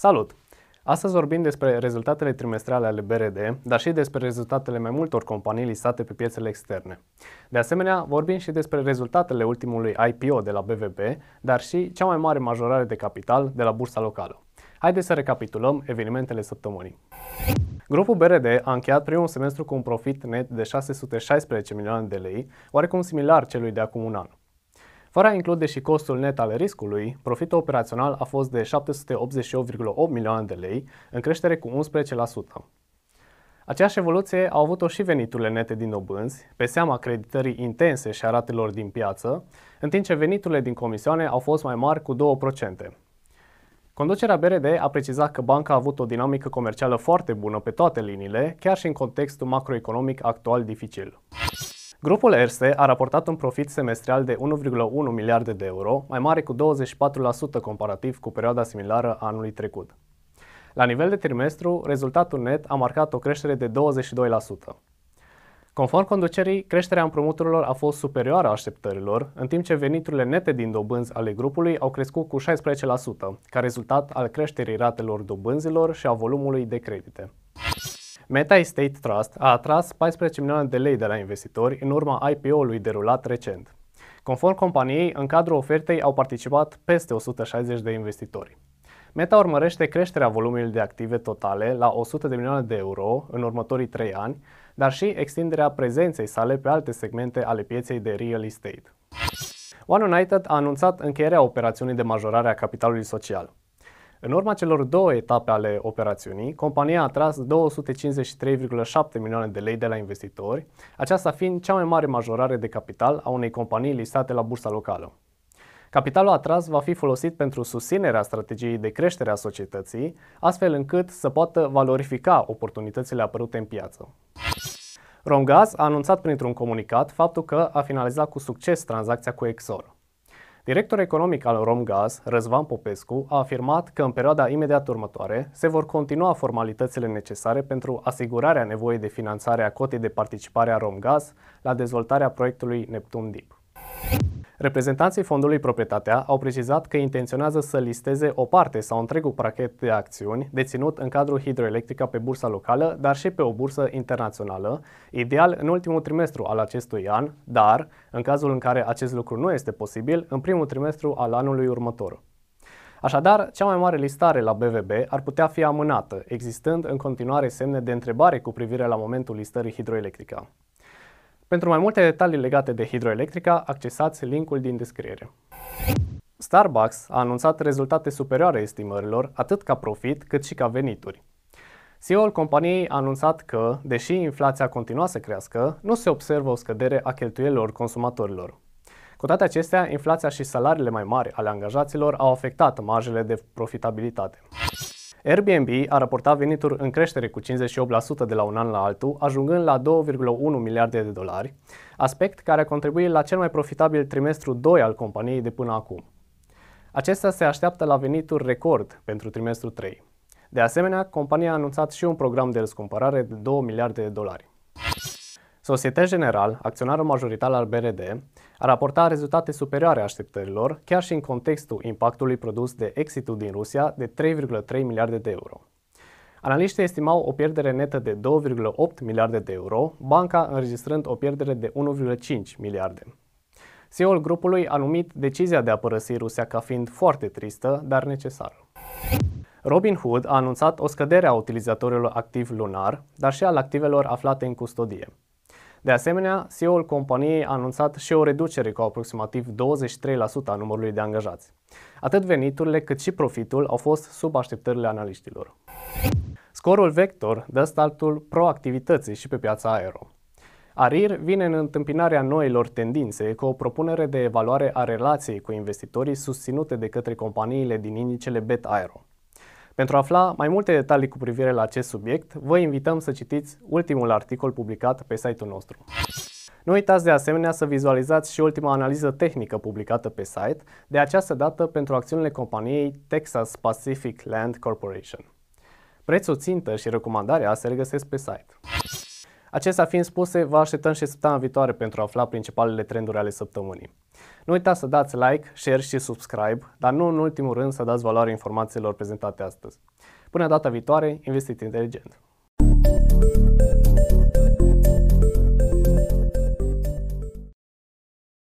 Salut! Astăzi vorbim despre rezultatele trimestrale ale BRD, dar și despre rezultatele mai multor companii listate pe piețele externe. De asemenea, vorbim și despre rezultatele ultimului IPO de la BVB, dar și cea mai mare majorare de capital de la bursa locală. Haideți să recapitulăm evenimentele săptămânii. Grupul BRD a încheiat primul semestru cu un profit net de 616 milioane de lei, oarecum similar celui de acum un an. Fără a include și costul net al riscului, profitul operațional a fost de 788,8 milioane de lei, în creștere cu 11%. Aceeași evoluție au avut-o și veniturile nete din dobânzi, pe seama creditării intense și a ratelor din piață, în timp ce veniturile din comisioane au fost mai mari cu 2%. Conducerea BRD a precizat că banca a avut o dinamică comercială foarte bună pe toate liniile, chiar și în contextul macroeconomic actual dificil. Grupul Erste a raportat un profit semestrial de 1,1 miliarde de euro, mai mare cu 24% comparativ cu perioada similară a anului trecut. La nivel de trimestru, rezultatul net a marcat o creștere de 22%. Conform conducerii, creșterea împrumuturilor a fost superioară așteptărilor, în timp ce veniturile nete din dobânzi ale grupului au crescut cu 16%, ca rezultat al creșterii ratelor dobânzilor și a volumului de credite. Meta Estate Trust a atras 14 milioane de lei de la investitori în urma IPO-ului derulat recent. Conform companiei, în cadrul ofertei au participat peste 160 de investitori. Meta urmărește creșterea volumului de active totale la 100 de milioane de euro în următorii 3 ani, dar și extinderea prezenței sale pe alte segmente ale pieței de real estate. One United a anunțat încheierea operațiunii de majorare a capitalului social. În urma celor două etape ale operațiunii, compania a tras 253,7 milioane de lei de la investitori, aceasta fiind cea mai mare majorare de capital a unei companii listate la bursa locală. Capitalul atras va fi folosit pentru susținerea strategiei de creștere a societății, astfel încât să poată valorifica oportunitățile apărute în piață. Romgaz a anunțat printr-un comunicat faptul că a finalizat cu succes tranzacția cu Exor. Directorul economic al Romgaz, Răzvan Popescu, a afirmat că în perioada imediat următoare se vor continua formalitățile necesare pentru asigurarea nevoii de finanțare a cotei de participare a Romgaz la dezvoltarea proiectului Neptun Deep. Reprezentanții fondului Proprietatea au precizat că intenționează să listeze o parte sau întregul pachet de acțiuni deținut în cadrul Hidroelectrica pe bursa locală, dar și pe o bursă internațională, ideal în ultimul trimestru al acestui an, dar, în cazul în care acest lucru nu este posibil, în primul trimestru al anului următor. Așadar, cea mai mare listare la BVB ar putea fi amânată, existând în continuare semne de întrebare cu privire la momentul listării Hidroelectrica. Pentru mai multe detalii legate de hidroelectrica, accesați linkul din descriere. Starbucks a anunțat rezultate superioare estimărilor, atât ca profit cât și ca venituri. CEO-ul companiei a anunțat că, deși inflația continua să crească, nu se observă o scădere a cheltuielilor consumatorilor. Cu toate acestea, inflația și salariile mai mari ale angajaților au afectat marjele de profitabilitate. Airbnb a raportat venituri în creștere cu 58% de la un an la altul, ajungând la 2,1 miliarde de dolari, aspect care a contribuit la cel mai profitabil trimestru 2 al companiei de până acum. Acesta se așteaptă la venituri record pentru trimestrul 3. De asemenea, compania a anunțat și un program de răscumpărare de 2 miliarde de dolari. Societe General, acționarul majoritar al BRD, a raportat rezultate superioare așteptărilor, chiar și în contextul impactului produs de exitul din Rusia de 3,3 miliarde de euro. Analiștii estimau o pierdere netă de 2,8 miliarde de euro, banca înregistrând o pierdere de 1,5 miliarde. CEO-ul grupului a numit decizia de a părăsi Rusia ca fiind foarte tristă, dar necesară. Robinhood a anunțat o scădere a utilizatorilor activ lunar, dar și al activelor aflate în custodie. De asemenea, CEO-ul companiei a anunțat și o reducere cu aproximativ 23% a numărului de angajați. Atât veniturile cât și profitul au fost sub așteptările analiștilor. Scorul Vector dă startul proactivității și pe piața aero. Arir vine în întâmpinarea noilor tendințe cu o propunere de evaluare a relației cu investitorii susținute de către companiile din indicele Bet Aero. Pentru a afla mai multe detalii cu privire la acest subiect, vă invităm să citiți ultimul articol publicat pe site-ul nostru. Nu uitați de asemenea să vizualizați și ultima analiză tehnică publicată pe site, de această dată pentru acțiunile companiei Texas Pacific Land Corporation. Prețul țintă și recomandarea se regăsesc pe site. Acestea fiind spuse, vă așteptăm și săptămâna viitoare pentru a afla principalele trenduri ale săptămânii. Nu uitați să dați like, share și subscribe, dar nu în ultimul rând să dați valoare informațiilor prezentate astăzi. Până data viitoare, investiți inteligent!